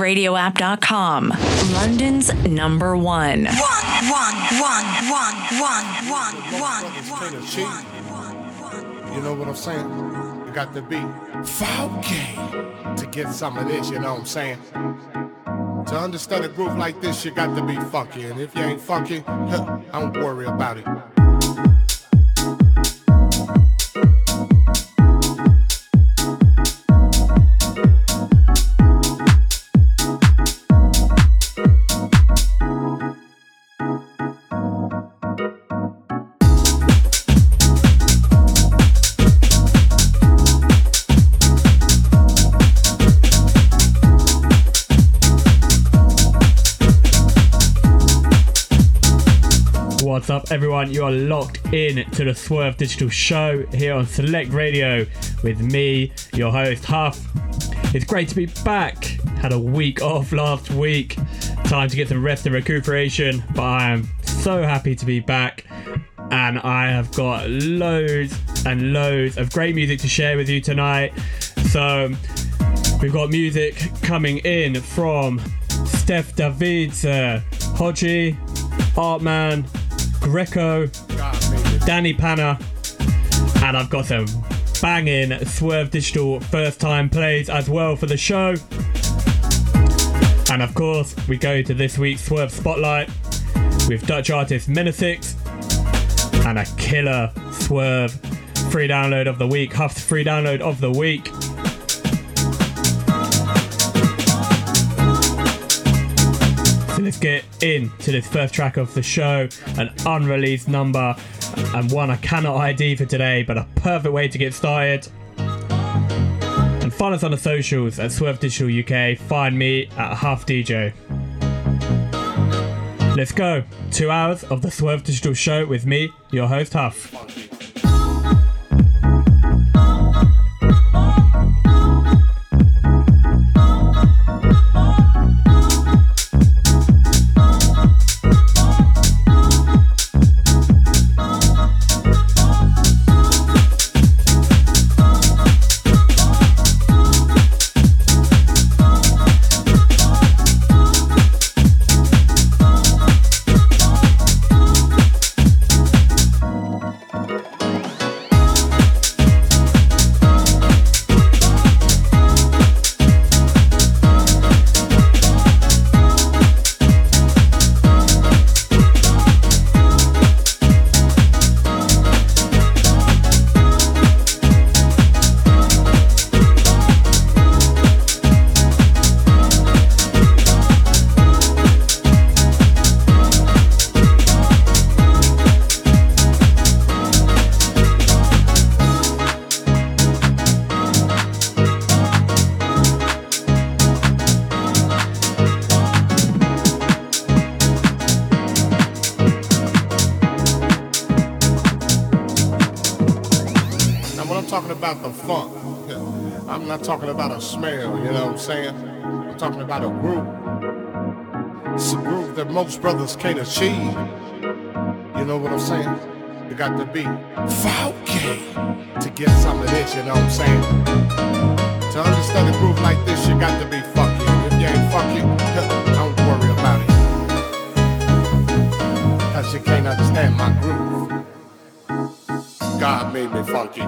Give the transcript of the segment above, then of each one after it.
SelectRadioApp.com, London's number one. One, one, one, one, one, one, one, one, cheat. one. You know what I'm saying? You got to be funky to get some of this, you know what I'm saying? To understand a groove like this, you got to be funky. And if you ain't funky, I don't worry about it. Everyone? You are locked in to the Swerve Digital Show here on Select Radio with me, your host, Huff. It's great to be back. Had a week off last week. Time to get some rest and recuperation, but I am so happy to be back. And I have got loads and loads of great music to share with you tonight. So, we've got music coming in from Steph Davids, uh, Hodgie, Artman, Greco. Danny Panna, and I've got some banging Swerve Digital first time plays as well for the show. And of course, we go to this week's Swerve Spotlight with Dutch artist Menesix and a killer Swerve free download of the week, Huff's free download of the week. Let's get into this first track of the show, an unreleased number, and one I cannot ID for today, but a perfect way to get started. And find us on the socials at Swerve Digital UK. Find me at Huff DJ. Let's go. Two hours of the Swerve Digital Show with me, your host Huff. Most brothers can't achieve. You know what I'm saying? You got to be funky to get some of this, you know what I'm saying? To understand a groove like this, you got to be funky. If you ain't funky, don't worry about it. Cause you can't understand my groove. God made me funky.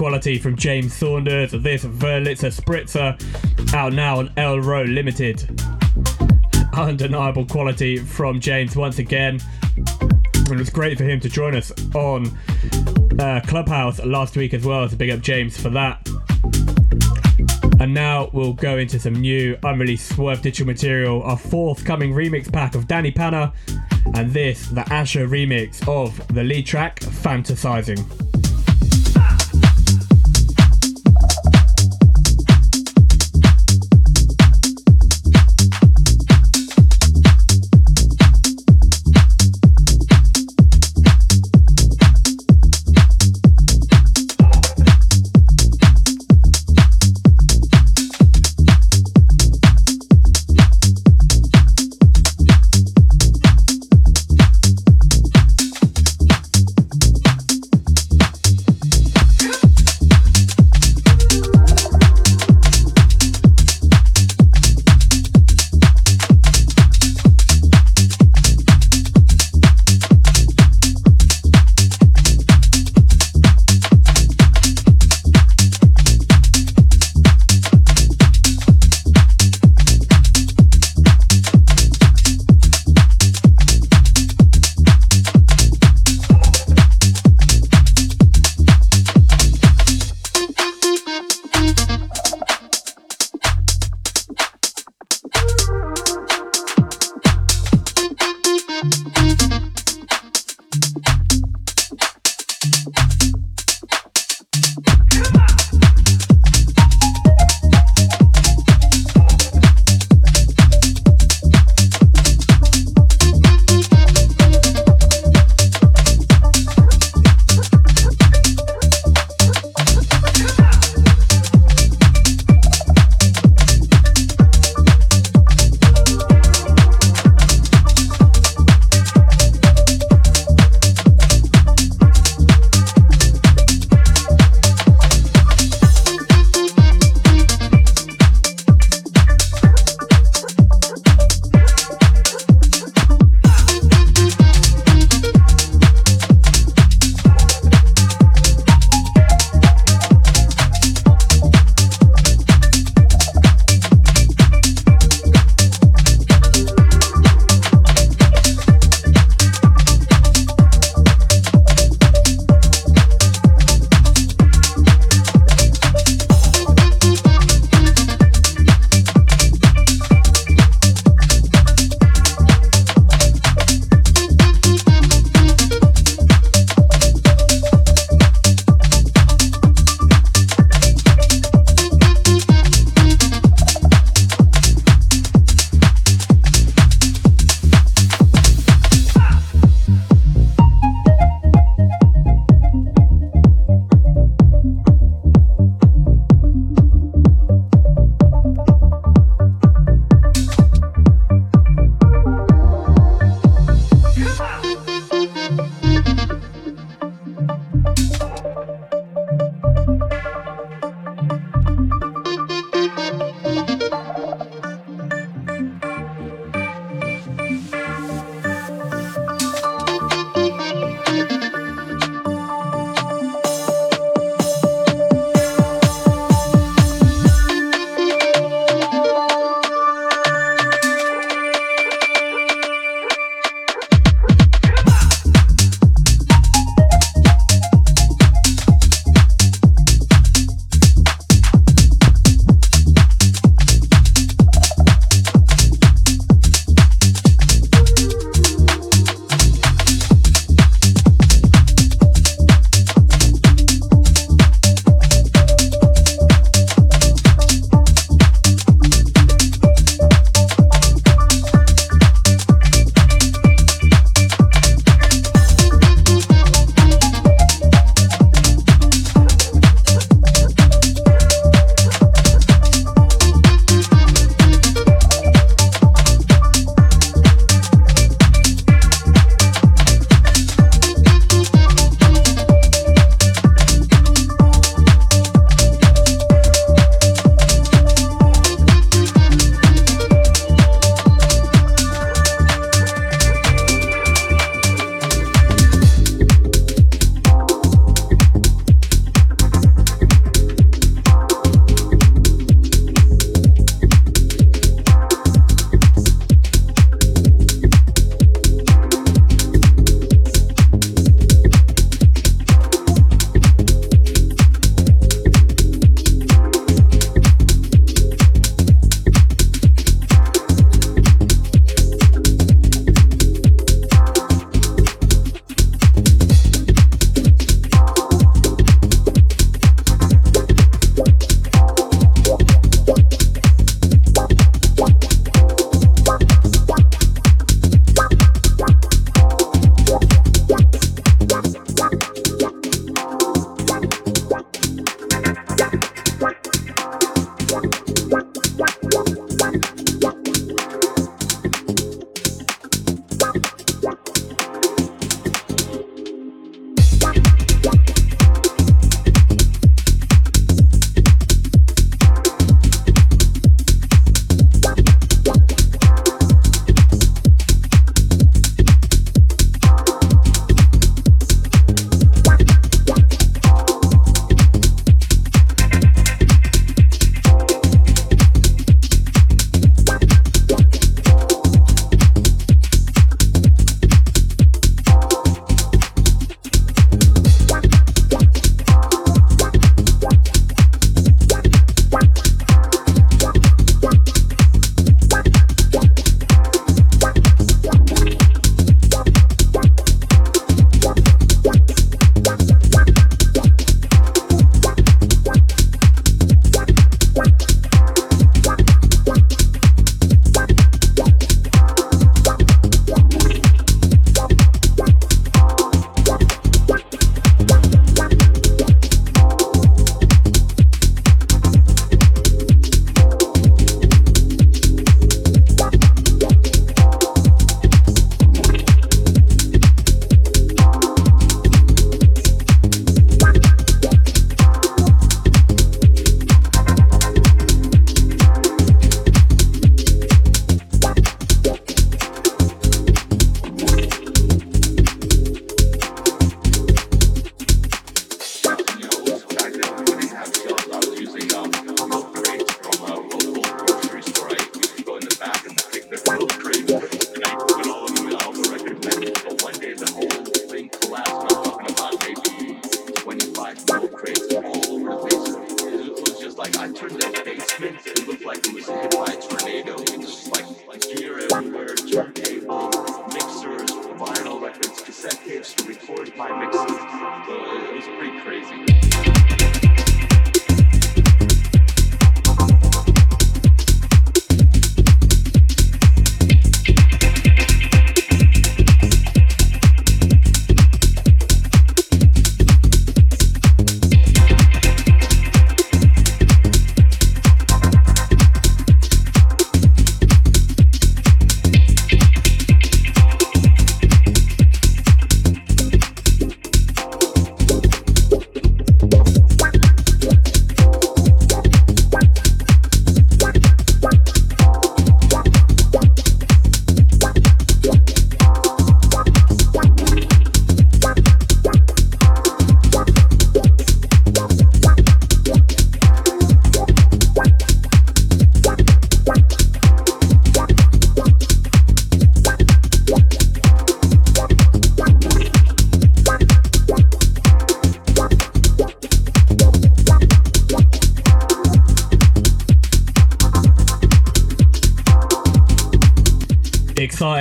Quality from James Saunders. This Verlitzer Spritzer out now on Elrow Limited. Undeniable quality from James once again. And it was great for him to join us on uh, Clubhouse last week as well. So big up James for that. And now we'll go into some new unreleased Swerve Digital material, our forthcoming remix pack of Danny Panna, and this, the Asher remix of the lead track, Fantasizing.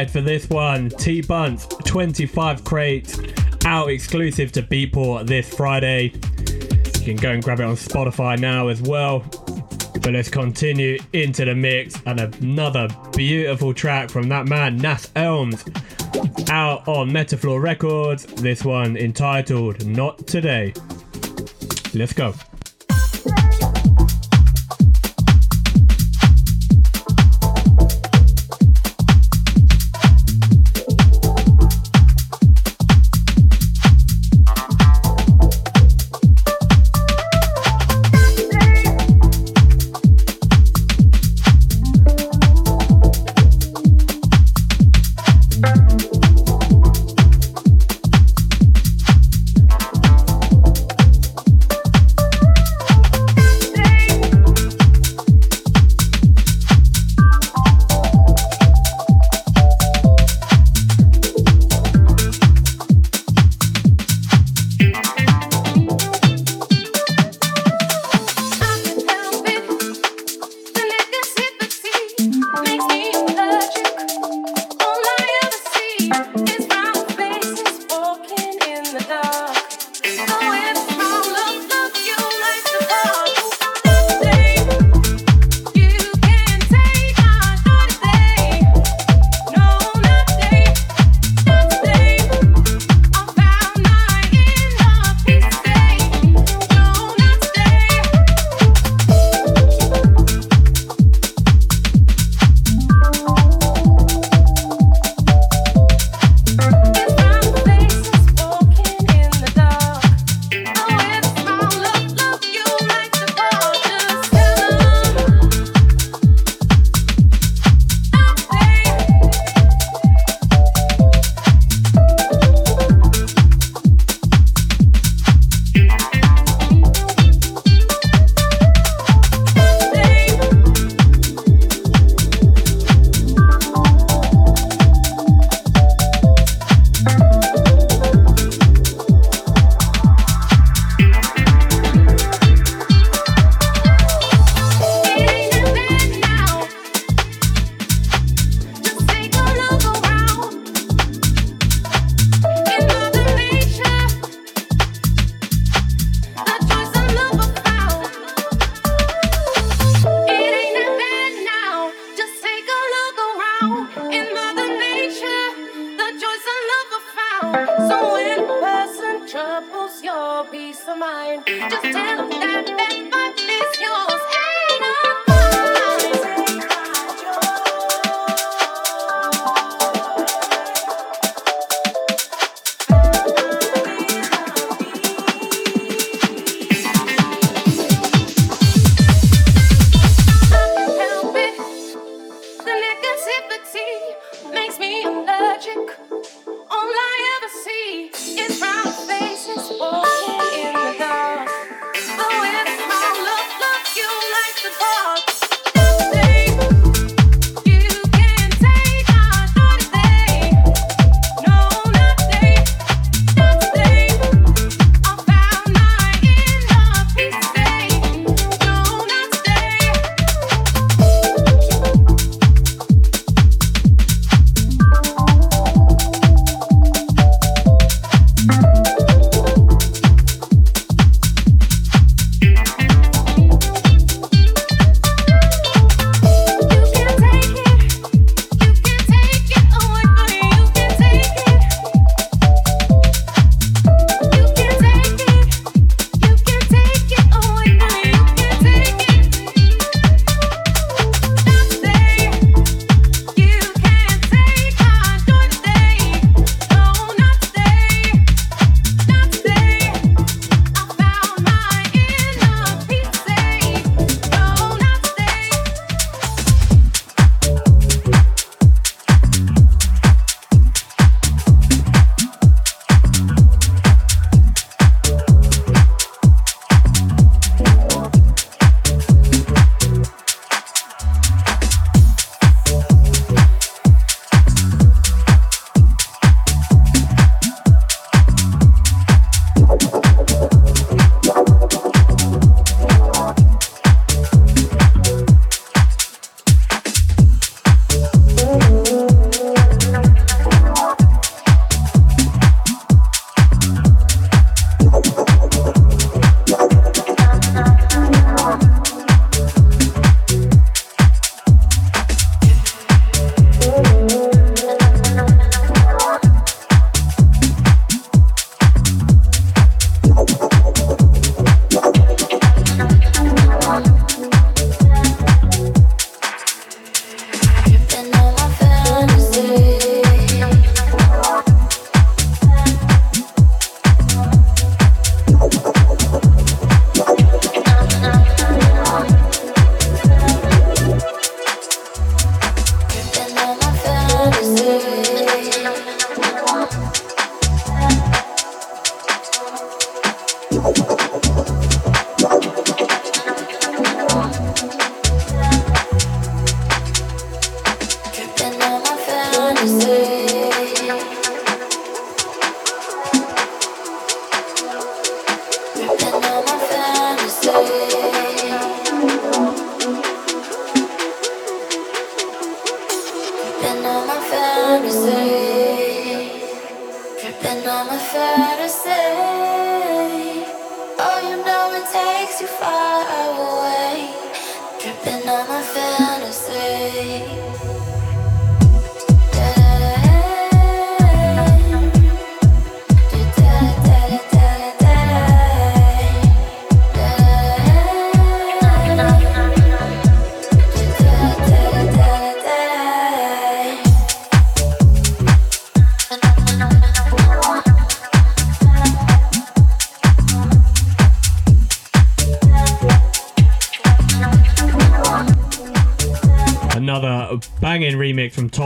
For this one. T Bunts, 25 crates, out exclusive to Beatport this Friday. You can go and grab it on Spotify now as well. But let's continue into the mix and another beautiful track from that man, Nas Elms, out on Metafloor Records. This one entitled Not Today. Let's go.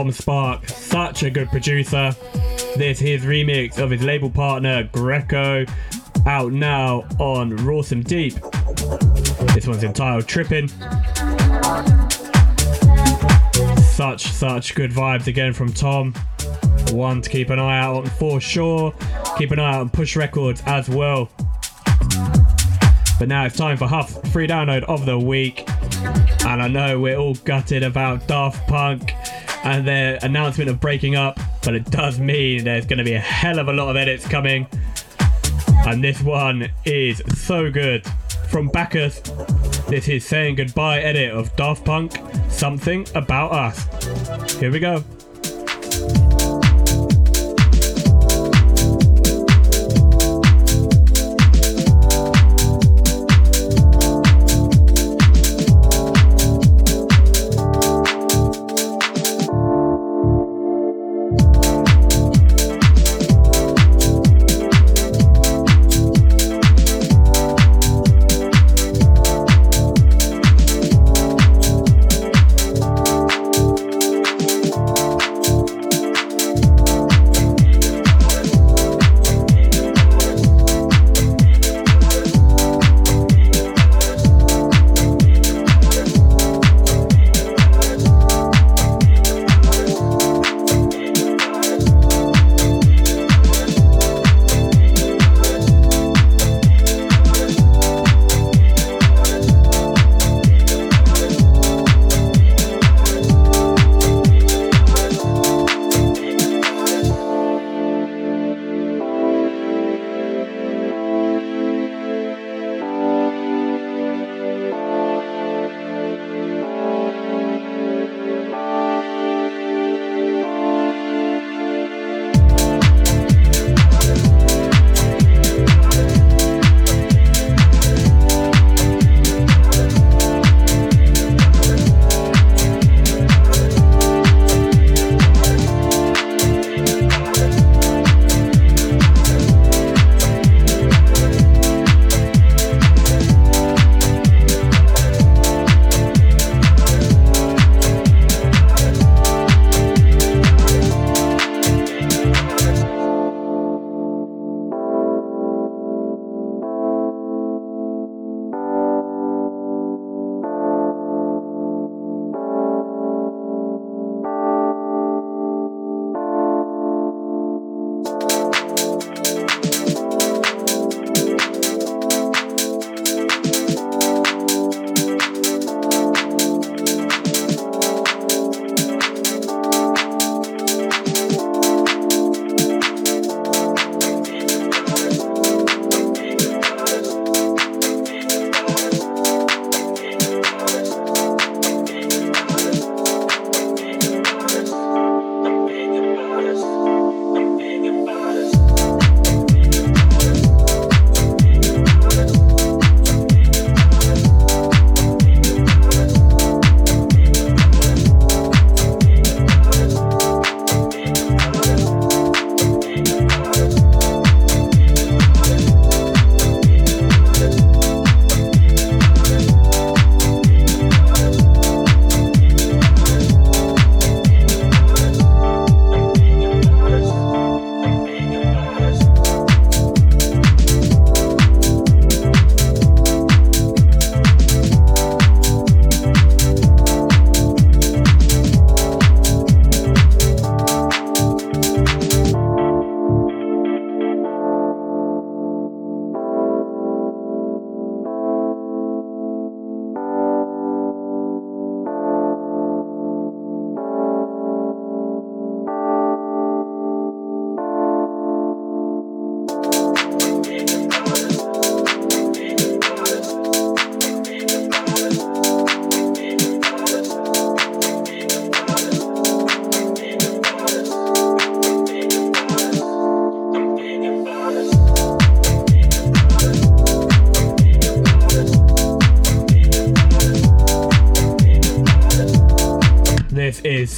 Tom Spark, such a good producer. This his remix of his label partner Greco, out now on Rawsome Deep. This one's entitled Trippin'. Such, such good vibes again from Tom. One to keep an eye out on for sure. Keep an eye out on Push Records as well. But now it's time for Huff's free download of the week. And I know we're all gutted about Daft Punk and their announcement of breaking up, but it does mean there's going to be a hell of a lot of edits coming. And this one is so good. From Bacchus, this is saying goodbye edit of Daft Punk, Something About Us. Here we go.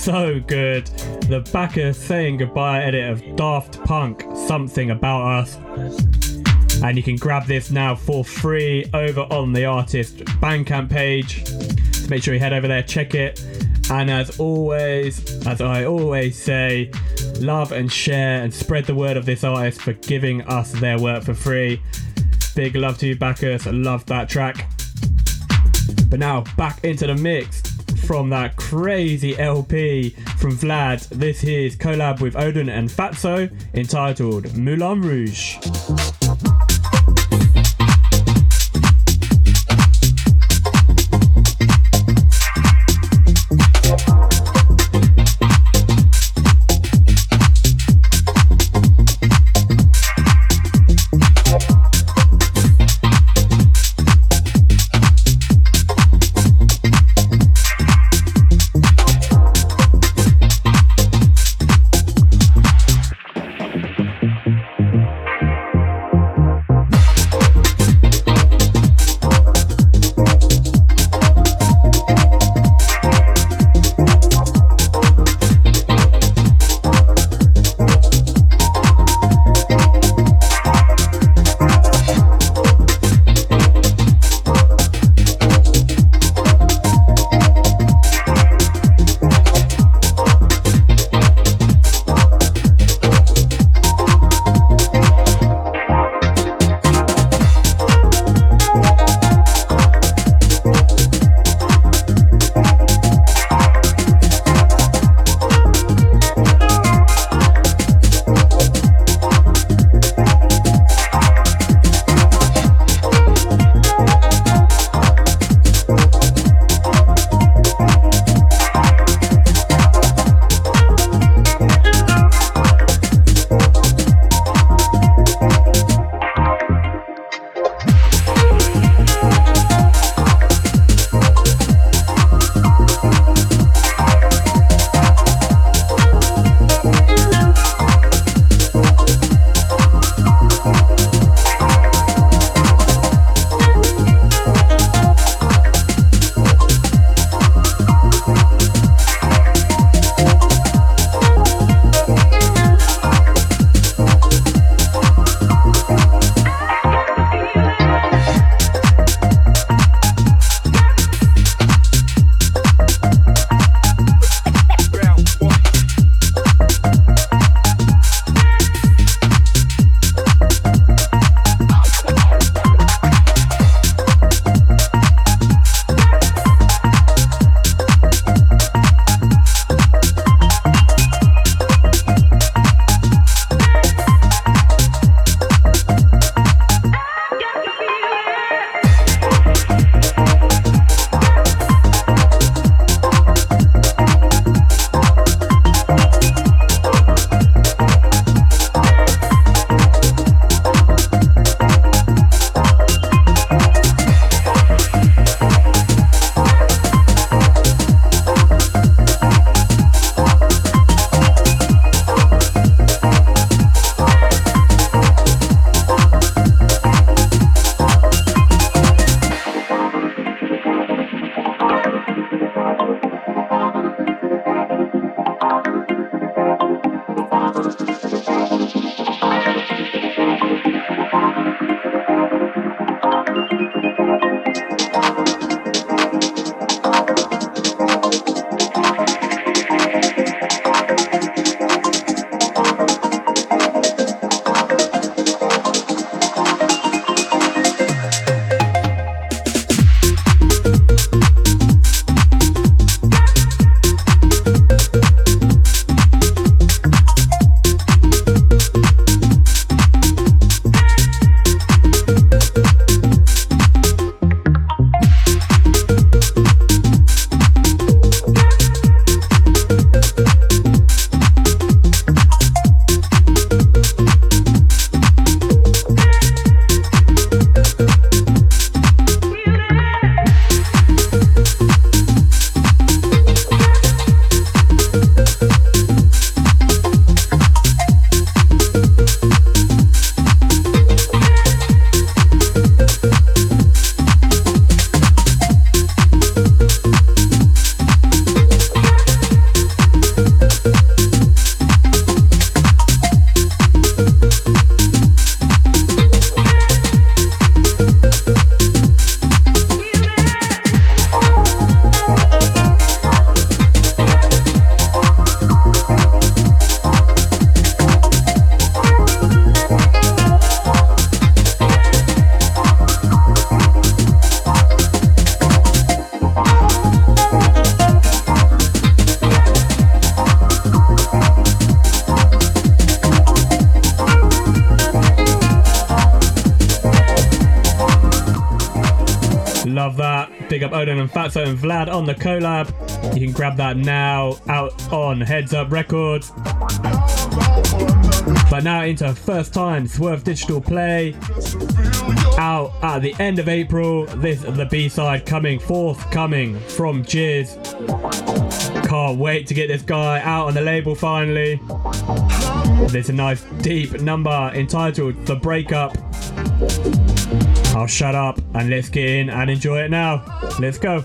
So good. The Bacchus saying goodbye edit of Daft Punk, Something About Us. And you can grab this now for free over on the artist Bandcamp page. So make sure you head over there, check it. And as always, as I always say, love and share and spread the word of this artist for giving us their work for free. Big love to you, Bacchus. I love that track. But now back into the mix from that crazy LP from Vlad. This is collab with Odin and Fatso entitled Moulin Rouge. Big up Odin and Fatso and Vlad on the collab. You can grab that now out on Heads Up Records. But now into first time Swerve Digital Play. Out at the end of April. This is the B side coming forthcoming from Jizz. Can't wait to get this guy out on the label finally. There's a nice deep number entitled The Breakup. I'll shut up and let's get in and enjoy it now. Let's go.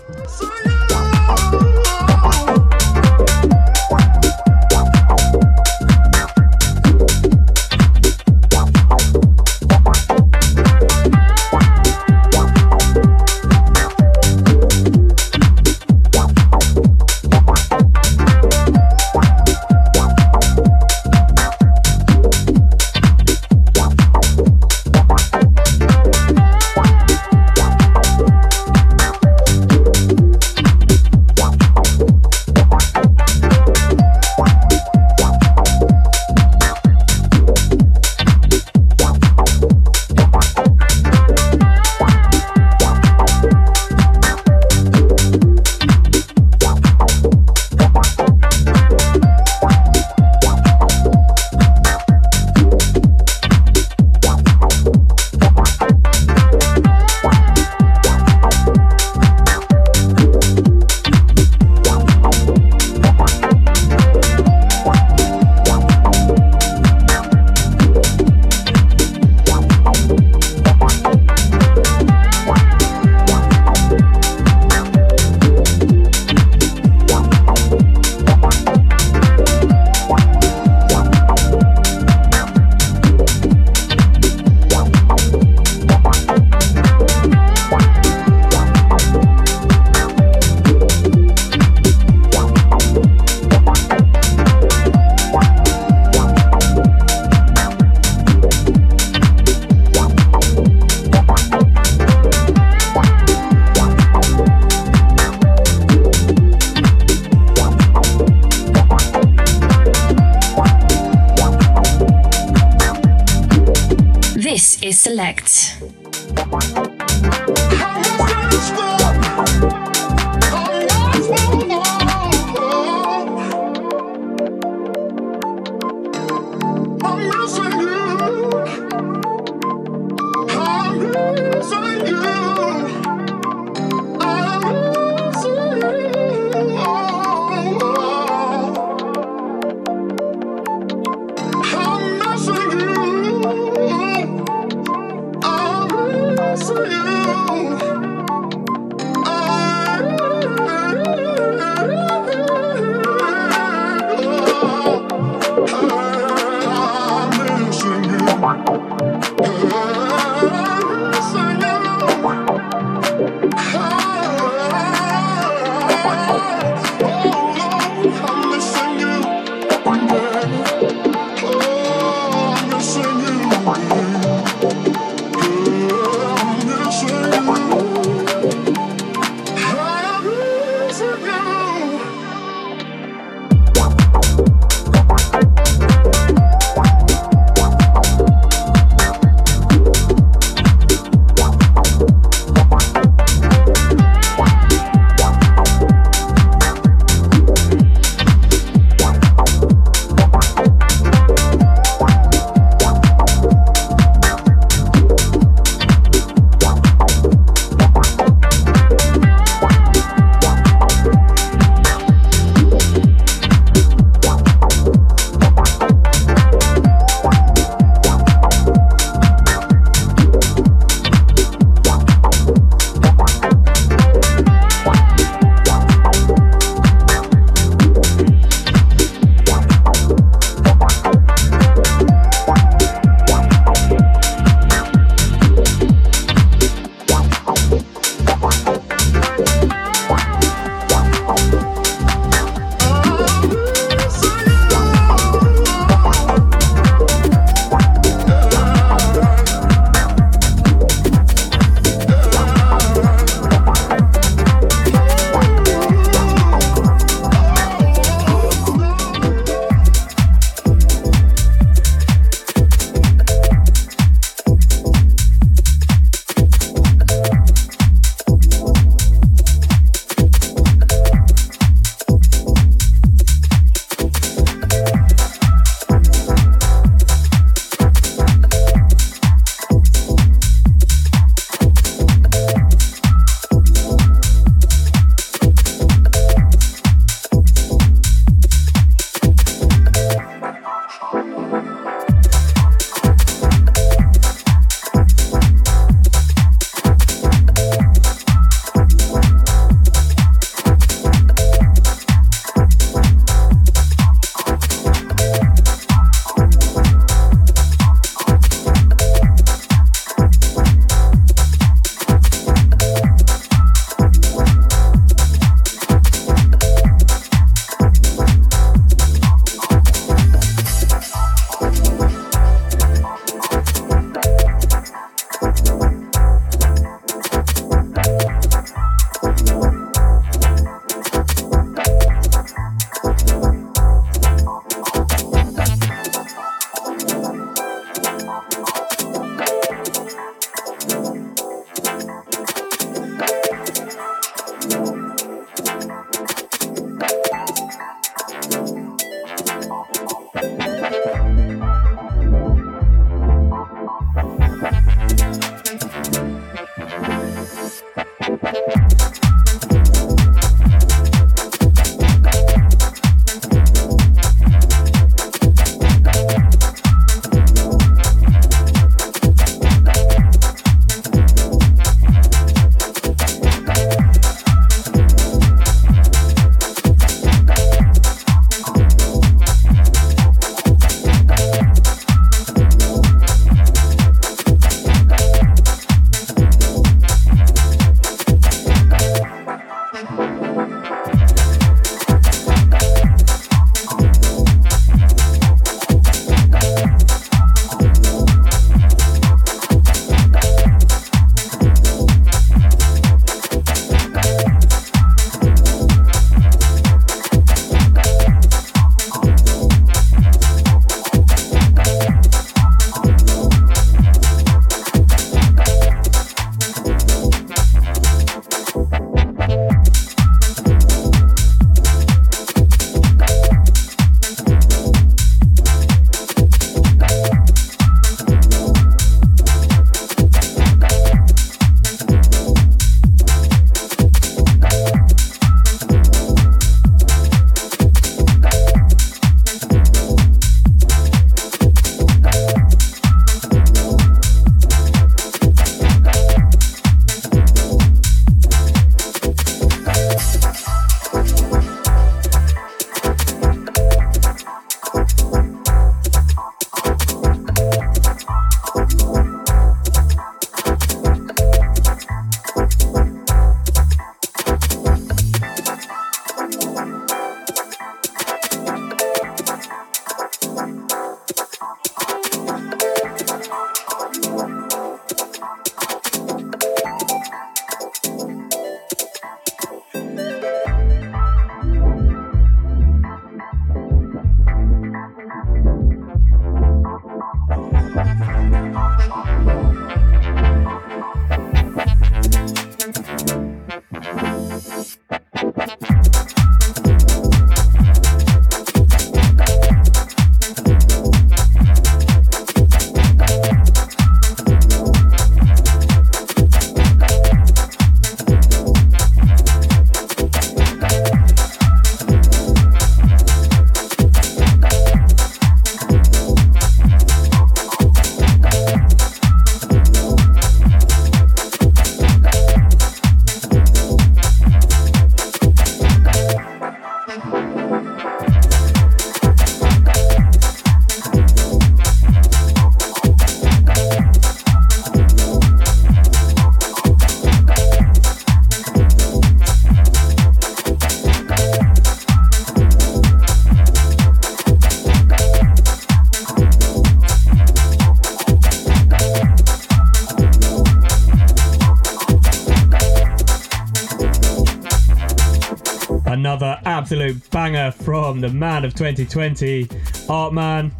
Absolute banger from the man of 2020, Artman.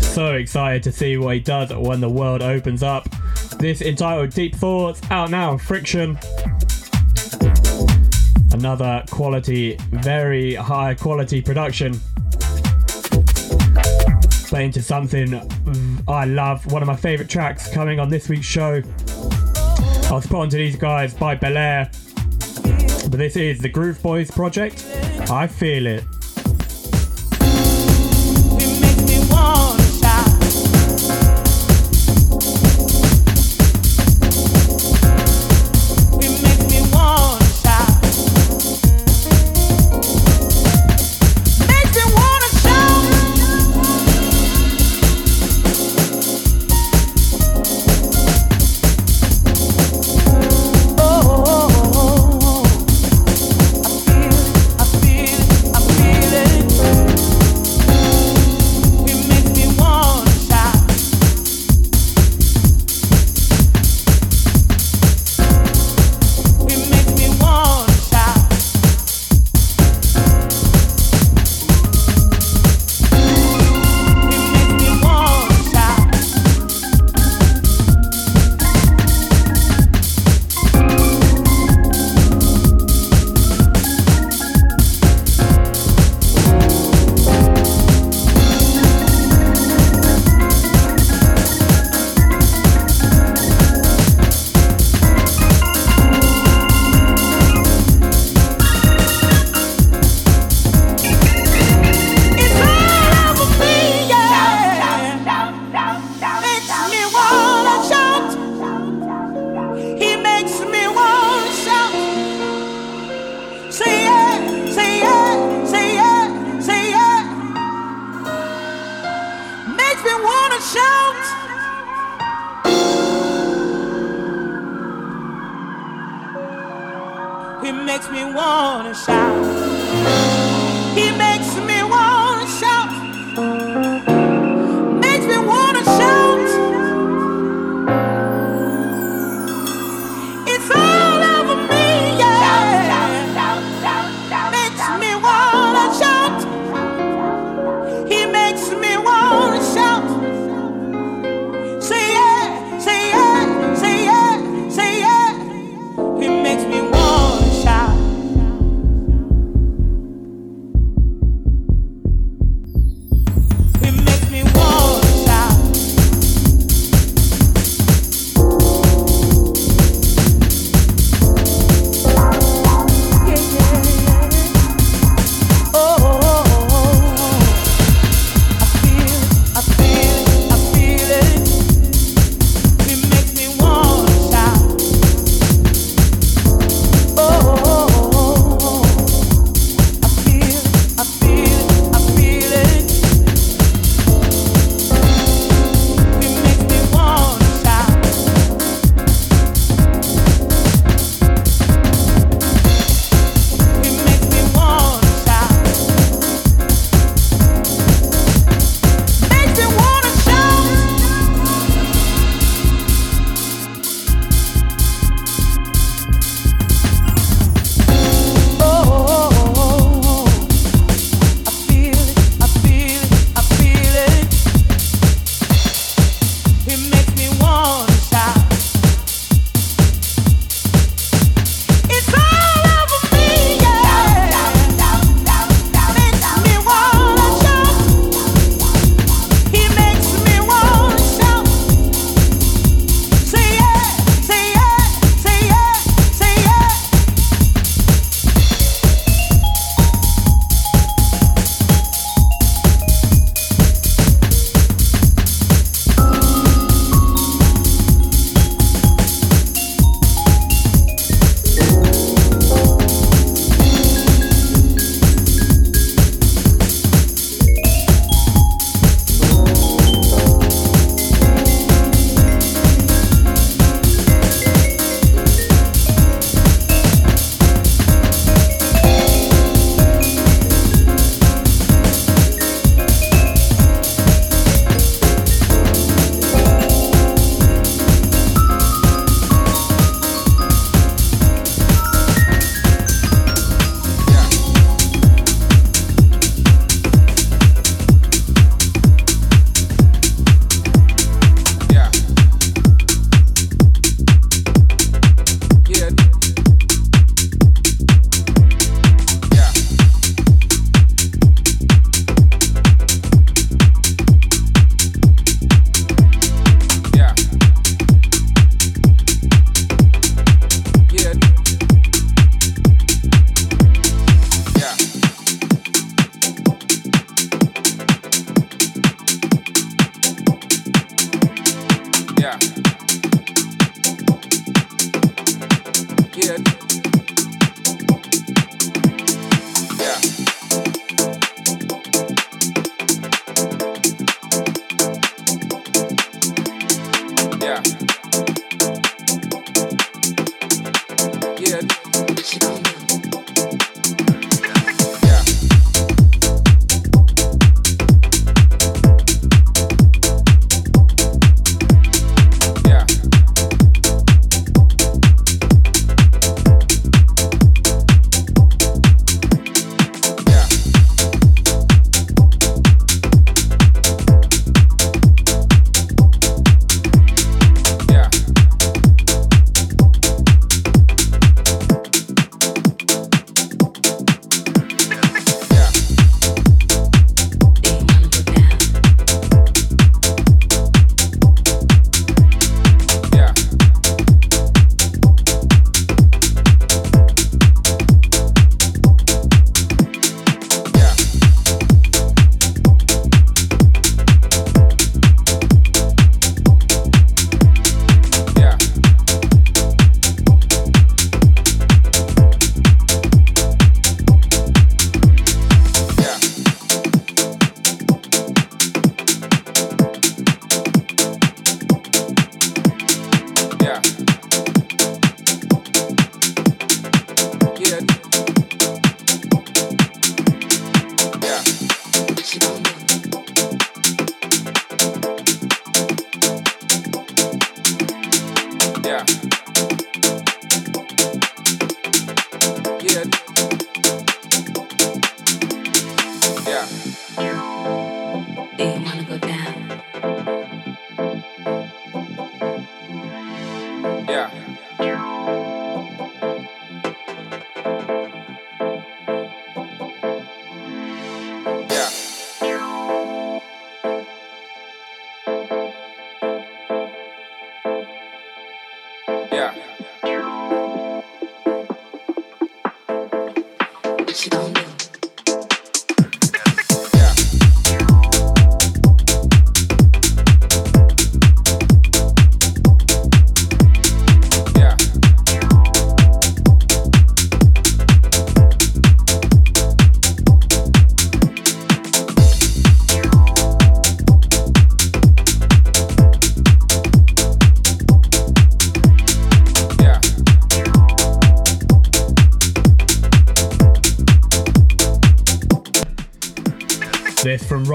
So excited to see what he does when the world opens up. This entitled Deep Thoughts, out now on Friction. Another quality, very high quality production. But into something I love, one of my favourite tracks coming on this week's show. I was put onto these guys by Belair. But this is the Groove Boys project. I feel it.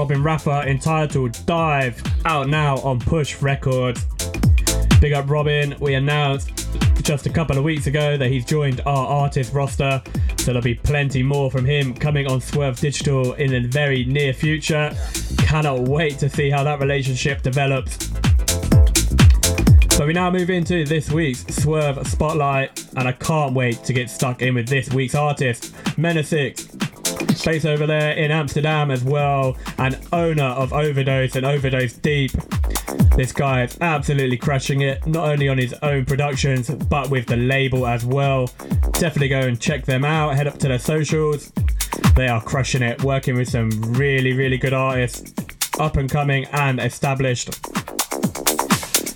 Robin Rapper entitled Dive, out now on Push Records. Big up Robin, we announced just a couple of weeks ago that he's joined our artist roster, so there'll be plenty more from him coming on Swerve Digital in the very near future. Cannot wait to see how that relationship develops. So we now move into this week's Swerve Spotlight, and I can't wait to get stuck in with this week's artist, Menasix. Based over there in Amsterdam as well, and owner of Overdose and Overdose Deep. This guy is absolutely crushing it, not only on his own productions, but with the label as well. Definitely go and check them out, head up to their socials. They are crushing it, working with some really, really good artists, up and coming and established.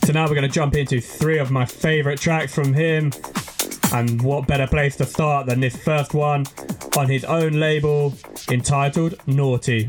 So now we're going to jump into three of my favourite tracks from him. And what better place to start than this first one on his own label entitled Naughty.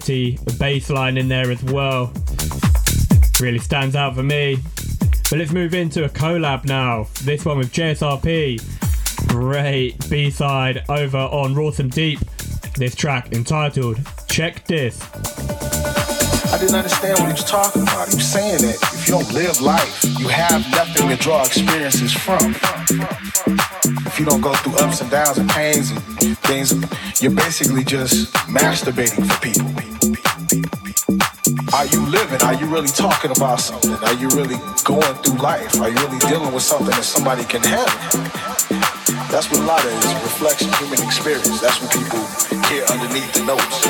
Gritty bass line in there as well. Really stands out for me. But let's move into a collab now. This one with JSRP. Great B side over on Rawsome Deep. This track entitled Check This. I didn't understand what he was talking about. He was saying that if you don't live life, you have nothing to draw experiences from. If you don't go through ups and downs and pains and things, you're basically just masturbating for people. Are you living? Are you really talking about something? Are you really going through life? Are you really dealing with something that somebody can handle? That's what a lot of is reflection, human experience. That's what people hear underneath the notes.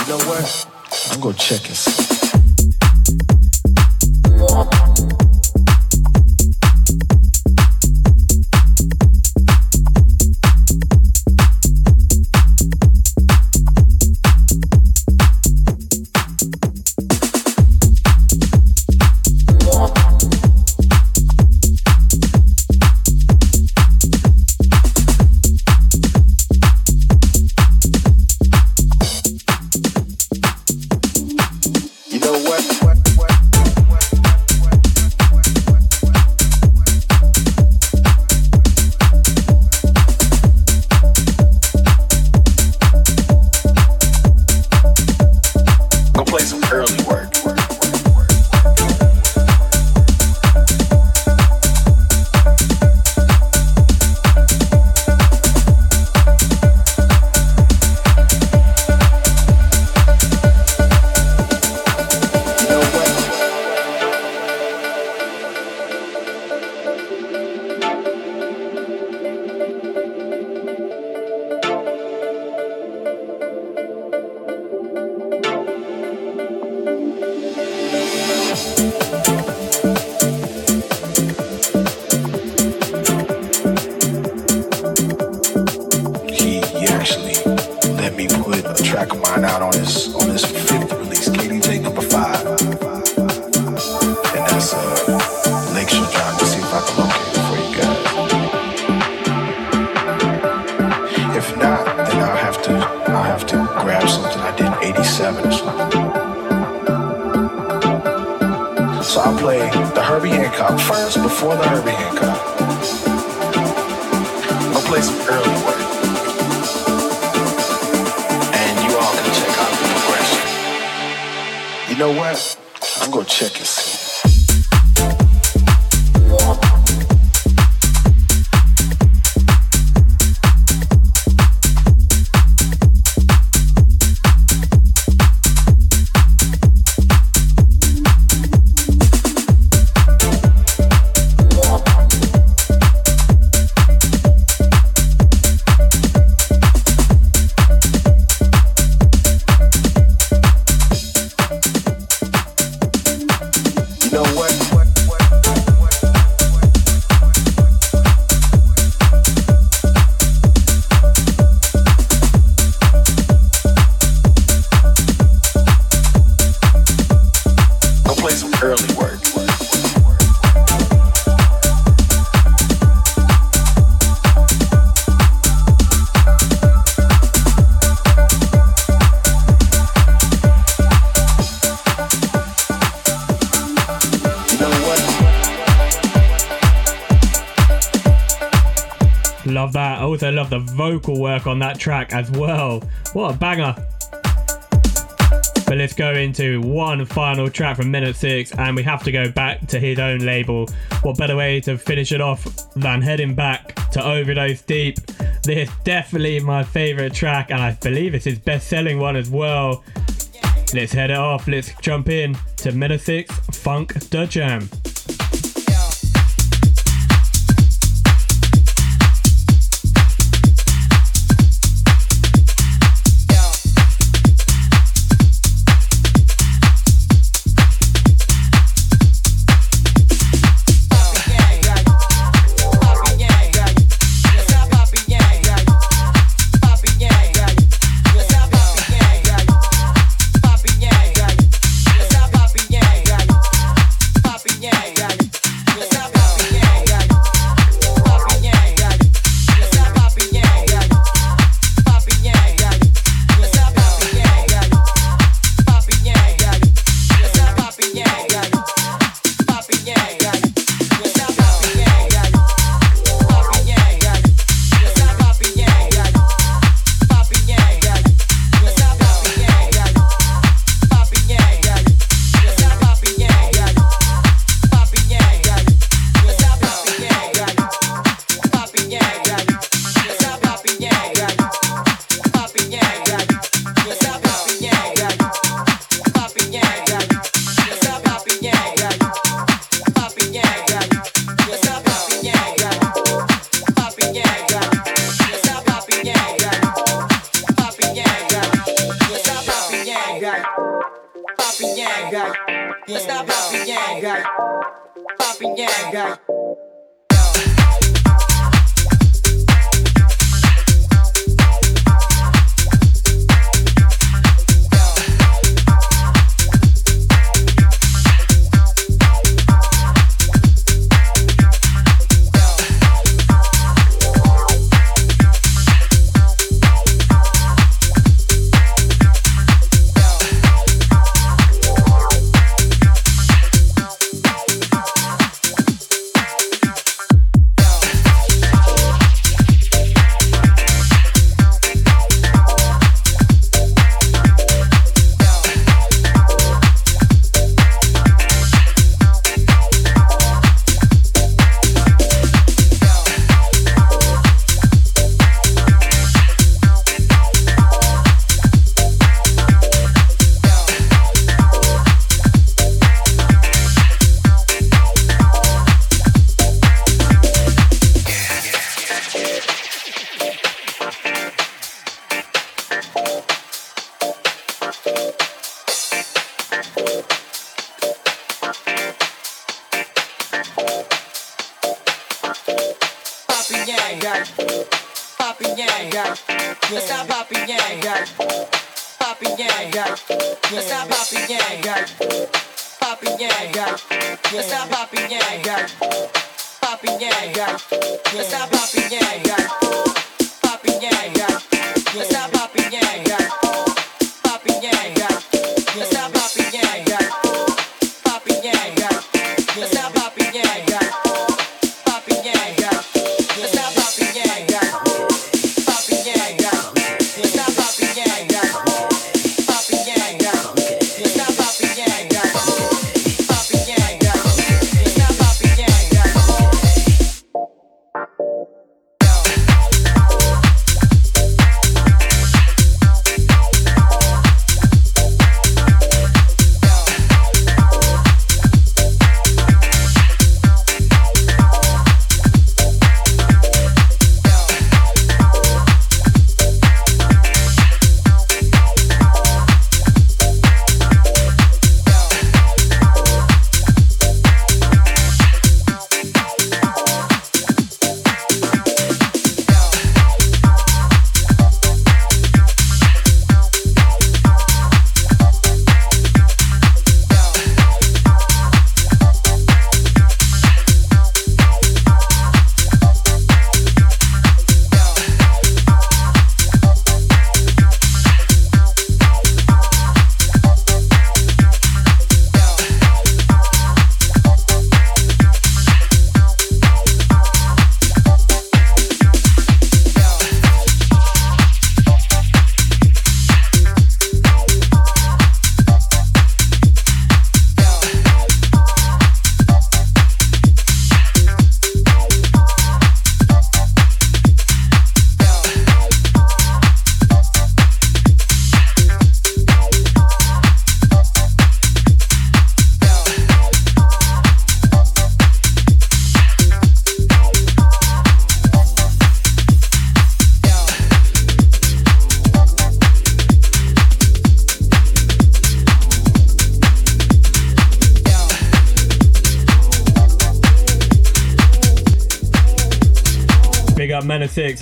You know what? I'm gonna check and. I'll play the Herbie Hancock first before the Herbie Hancock. I'll play some early work. and you all can check out the progression. You know what? I'm gonna check and see. Vocal work on that track as well. What a banger. But let's go into one final track from minute six, and we have to go back to his own label. What better way to finish it off than heading back to Overdose Deep? This is definitely my favorite track, and I believe it's his best selling one as well. Let's head it off. Let's jump in to minute six Funk the Jam.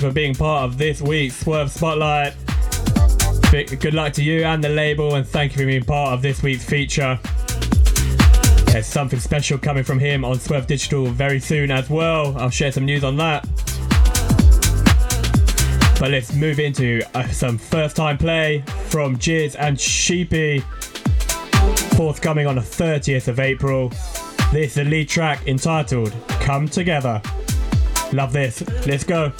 For being part of this week's Swerve Spotlight. Good luck to you and the label, and thank you for being part of this week's feature. There's something special coming from him on Swerve Digital very soon as well. I'll share some news on that. But let's move into uh, some first time play from Jizz and Sheepy, forthcoming on the 30th of April. This is the lead track entitled Come Together. Love this. Let's go.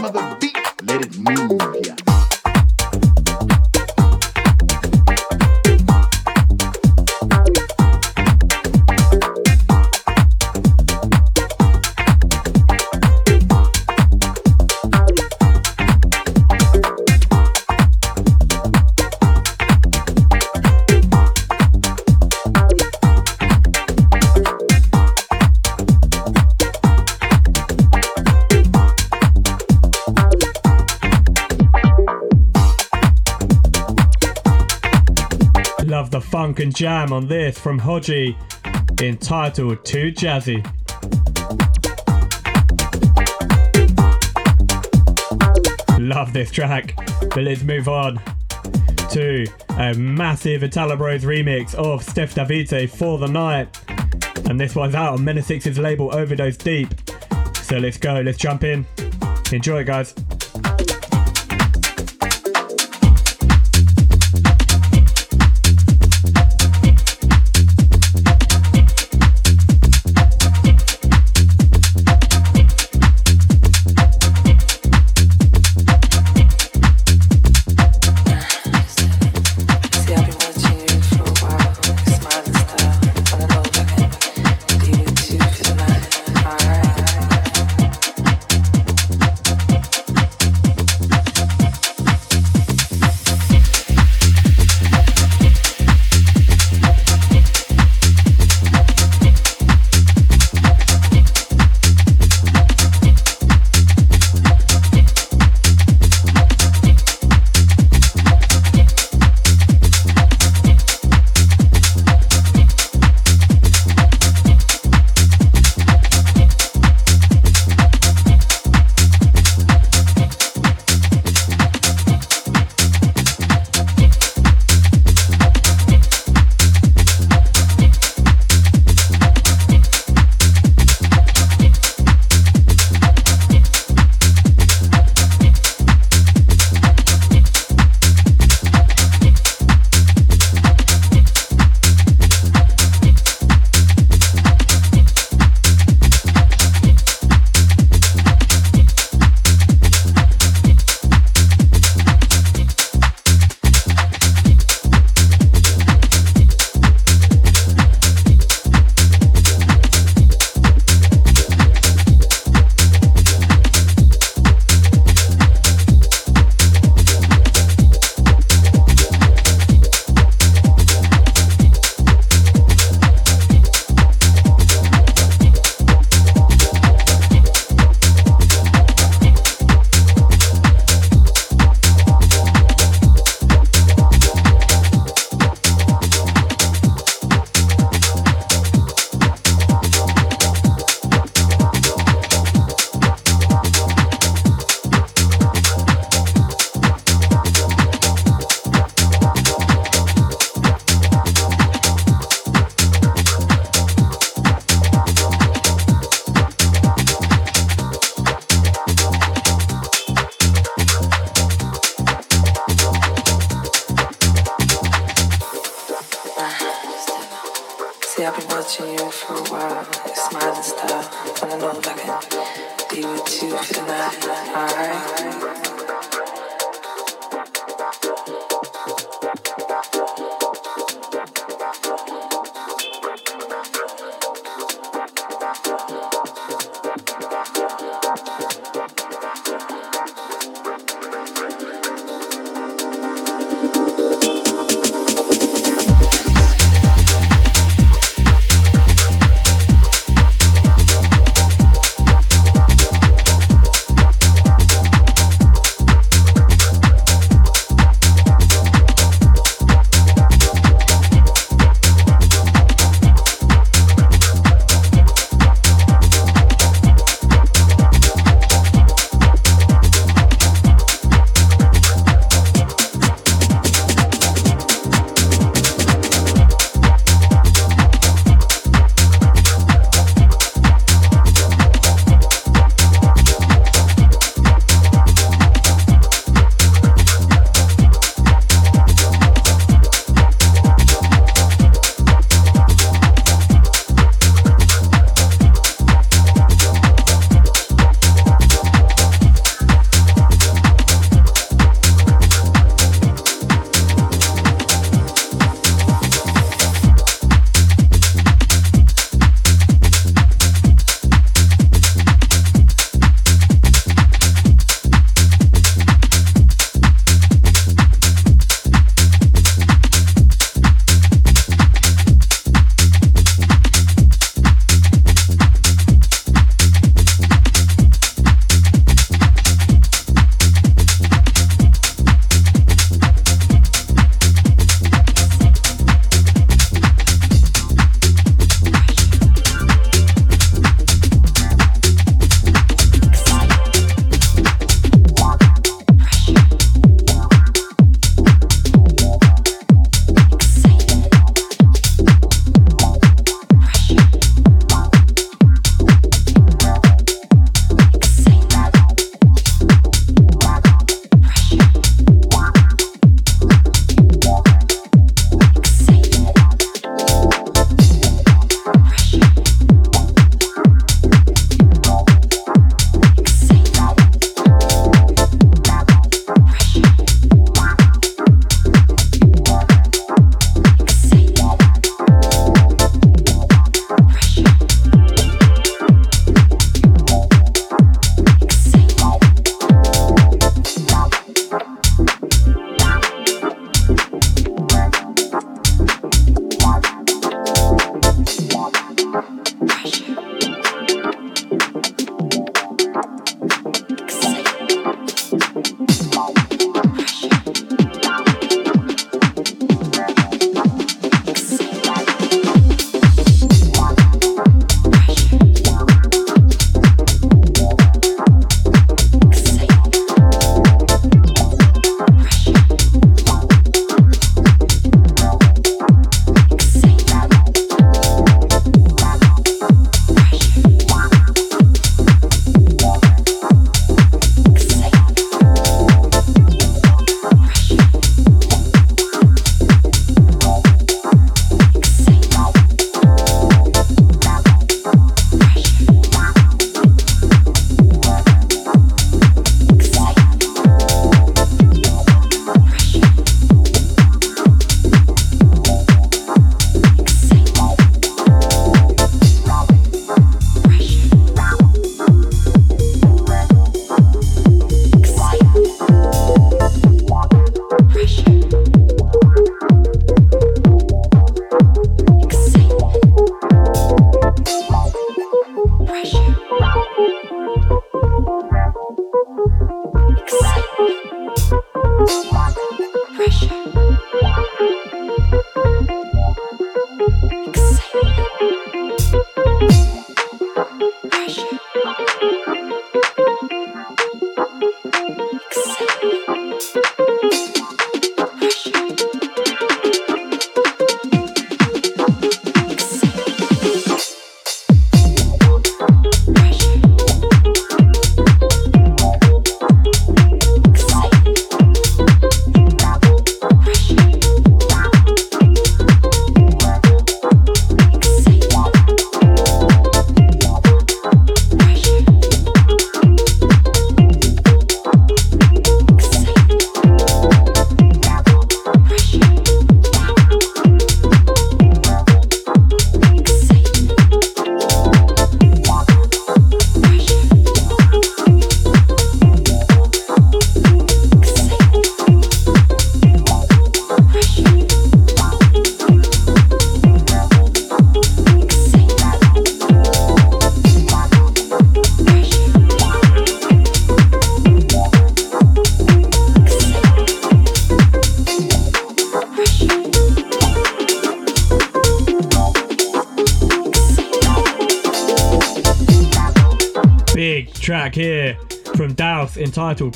Mother beat, let it move ya. Yeah. Drunken Jam on this from Hodgy, entitled Too Jazzy. Love this track, but let's move on to a massive Italo Bros remix of Steph Davide for the night. And this one's out on Mena 6's label Overdose Deep. So let's go, let's jump in. Enjoy, guys.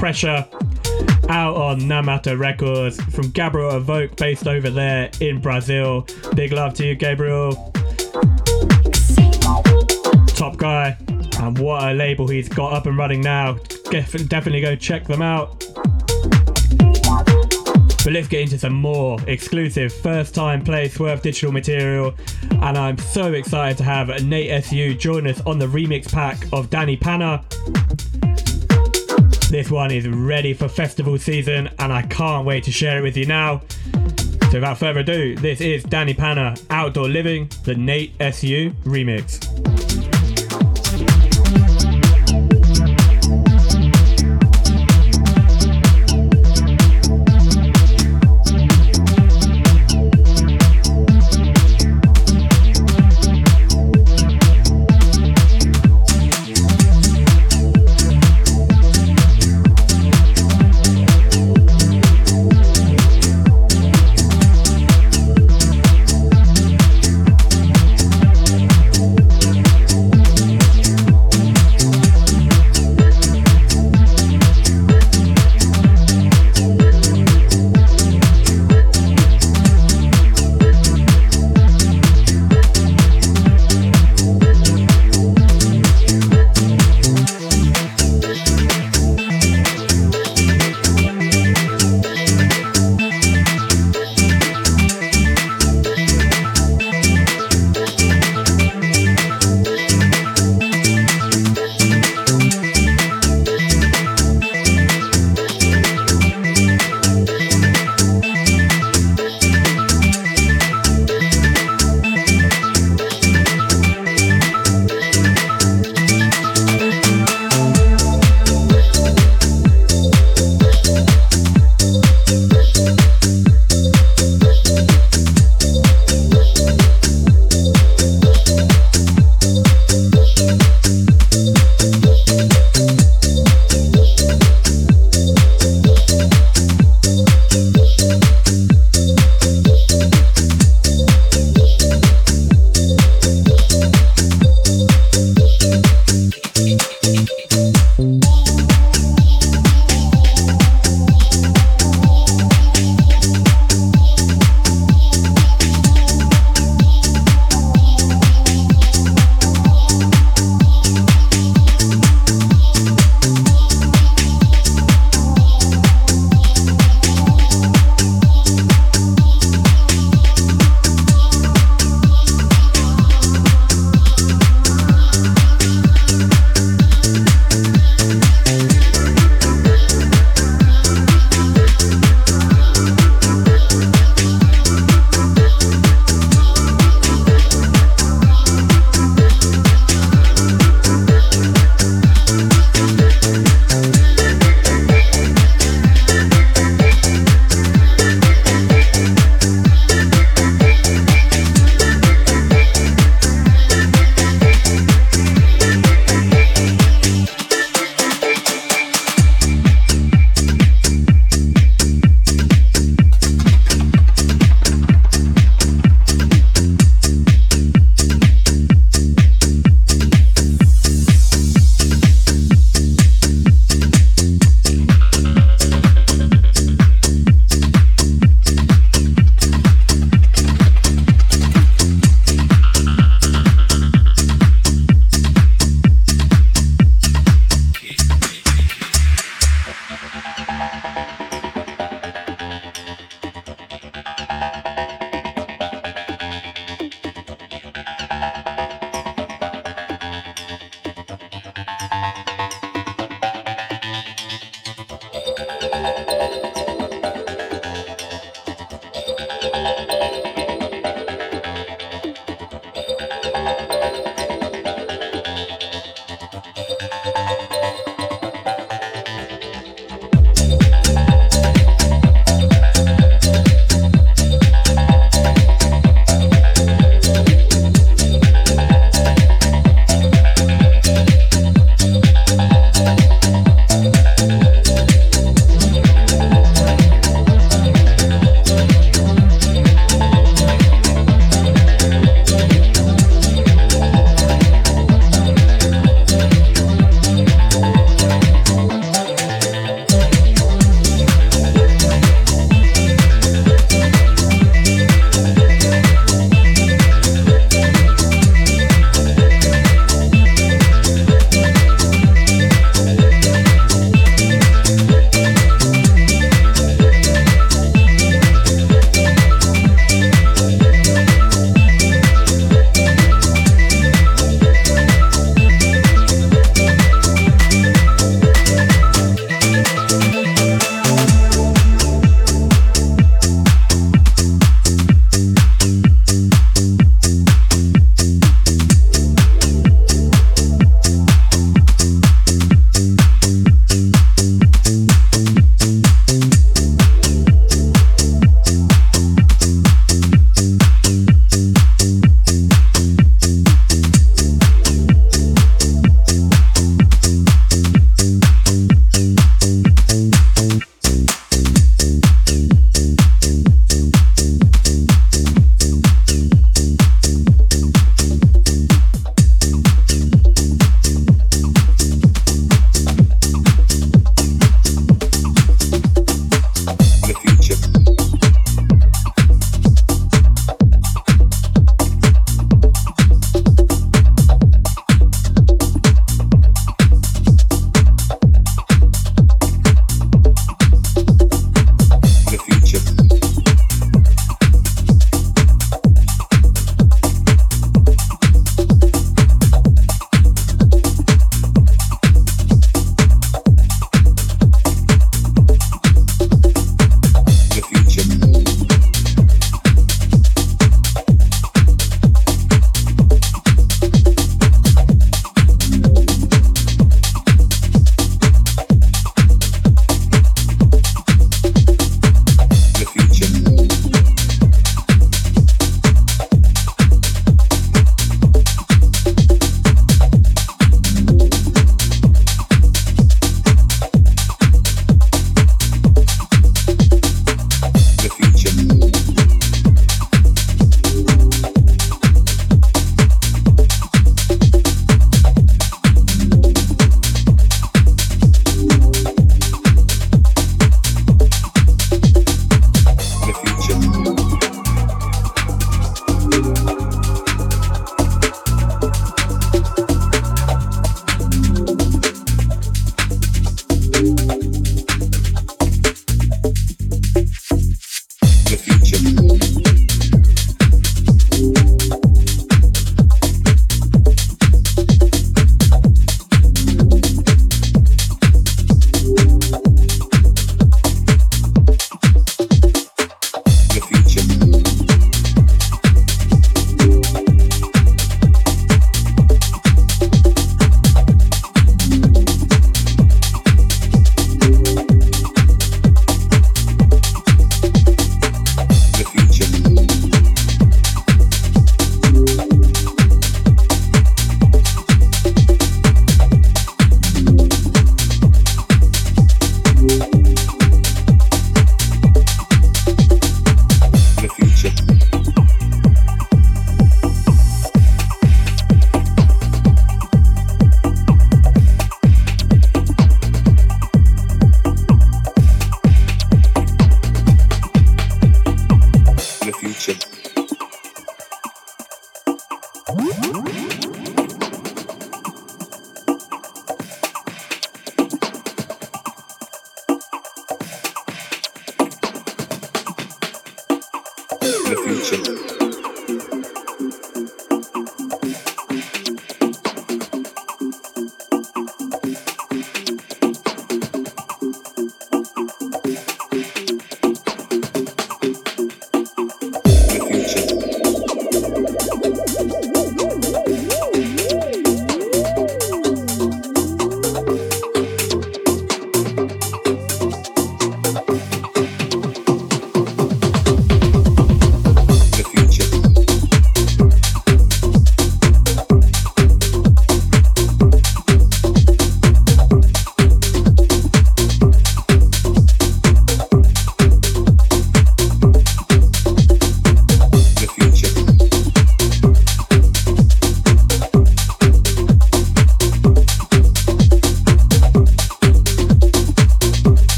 Pressure out on Namata Records from Gabriel Evoke based over there in Brazil. Big love to you, Gabriel. Top guy. And what a label he's got up and running now. Definitely go check them out. But let's get into some more exclusive first time play Swerve digital material. And I'm so excited to have Nate SU join us on the remix pack of Danny Panna. This one is ready for festival season and I can't wait to share it with you now. So without further ado, this is Danny Panna Outdoor Living, the Nate SU remix.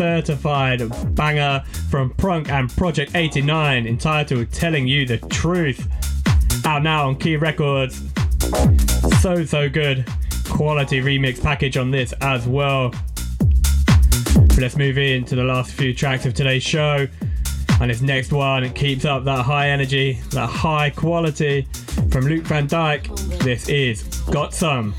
Certified banger from Prunk and Project 89 entitled Telling You the Truth. Out now on Key Records. So, so good. Quality remix package on this as well. But let's move in to the last few tracks of today's show. And this next one keeps up that high energy, that high quality from Luke Van Dyke. This is Got Some.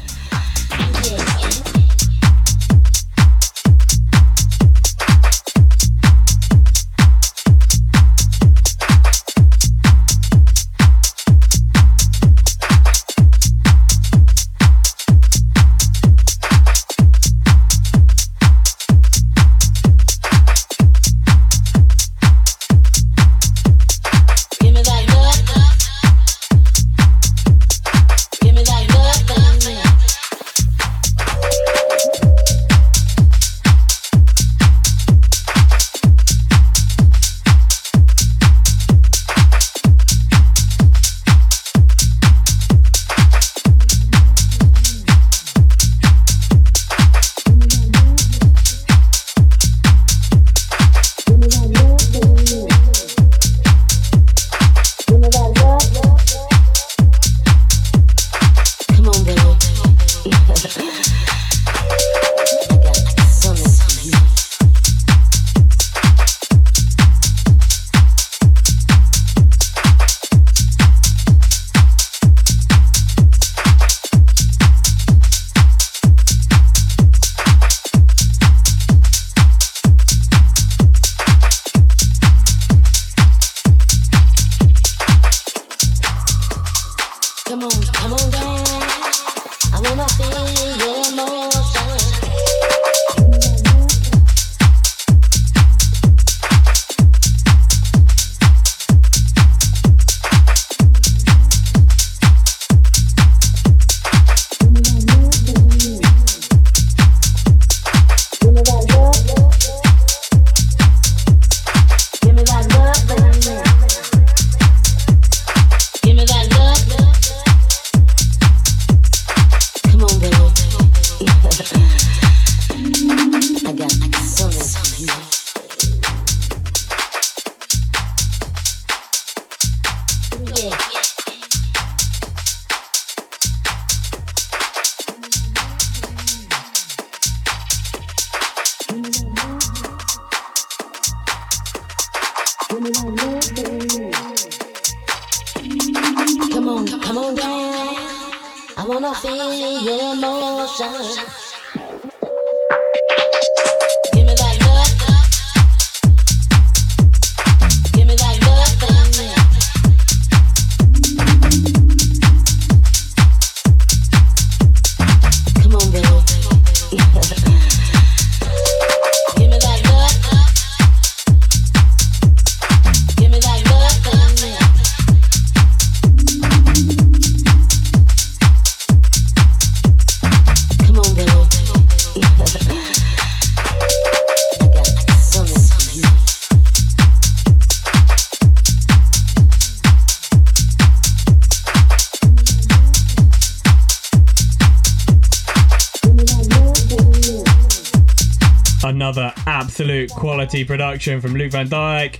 Quality production from Luke Van Dyke.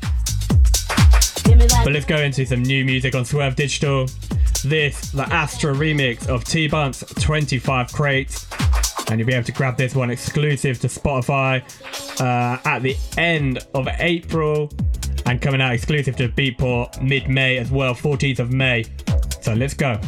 But let's go into some new music on Swerve Digital. This, the Astra remix of T Bunt's 25 Crates. And you'll be able to grab this one exclusive to Spotify uh, at the end of April and coming out exclusive to Beatport mid May as well, 14th of May. So let's go.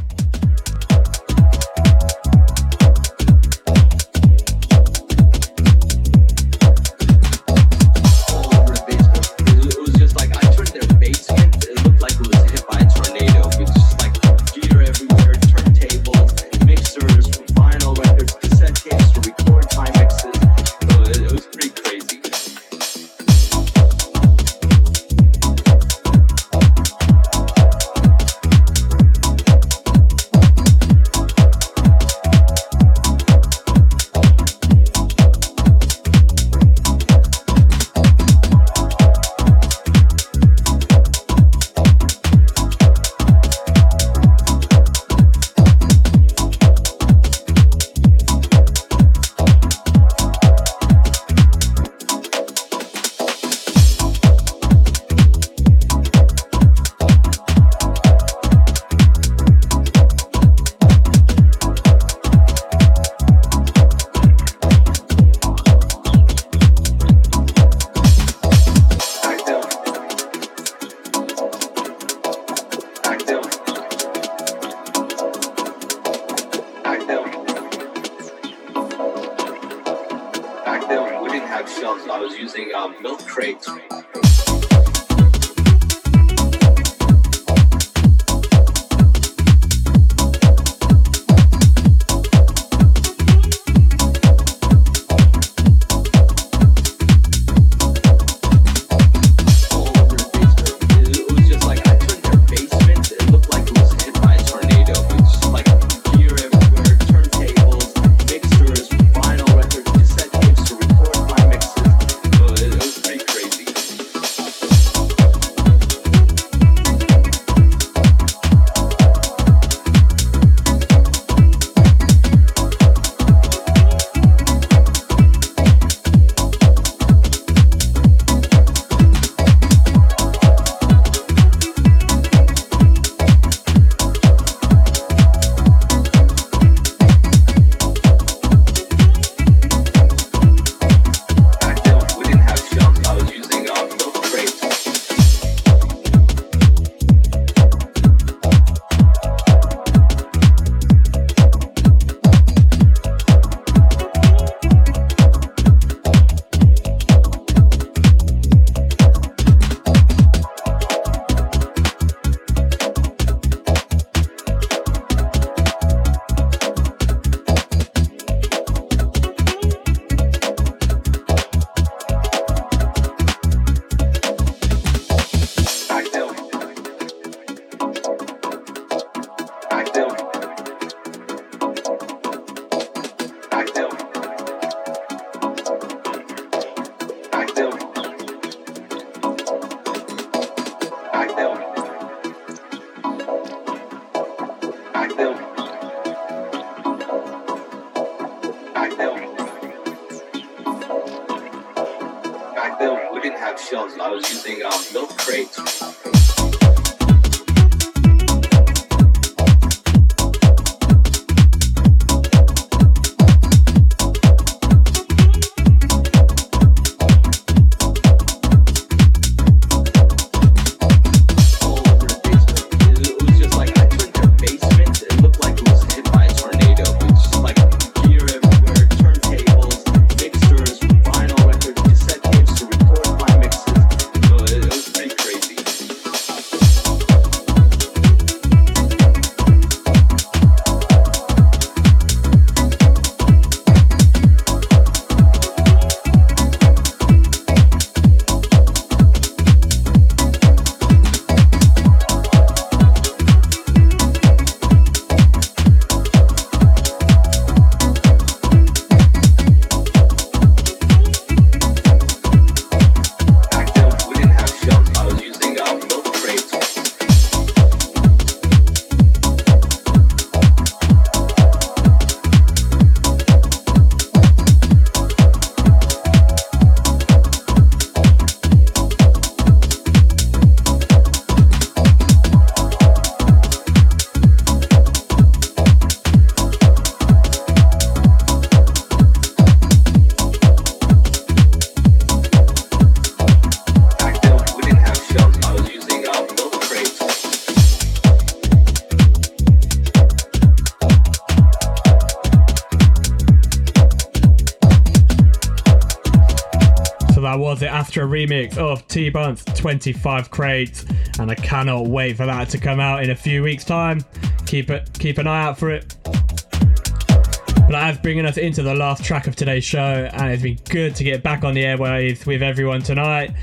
Astra remix of T Bunt's 25 crates, and I cannot wait for that to come out in a few weeks' time. Keep it, keep an eye out for it. But that's bringing us into the last track of today's show, and it's been good to get back on the airwaves with everyone tonight.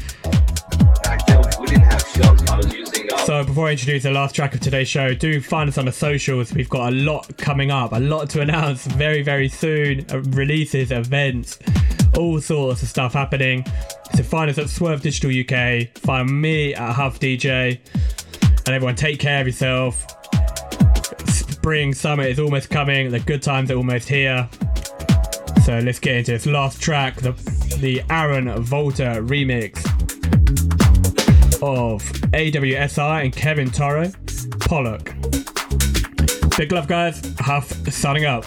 So before I introduce the last track of today's show, do find us on the socials. We've got a lot coming up, a lot to announce very, very soon. Uh, releases, events, all sorts of stuff happening. Find us at Swerve Digital UK. Find me at Huff DJ. And everyone, take care of yourself. Spring, summer is almost coming. The good times are almost here. So let's get into this last track, the the Aaron Volta remix of AWSI and Kevin Toro, Pollock. Big love, guys. Huff signing up.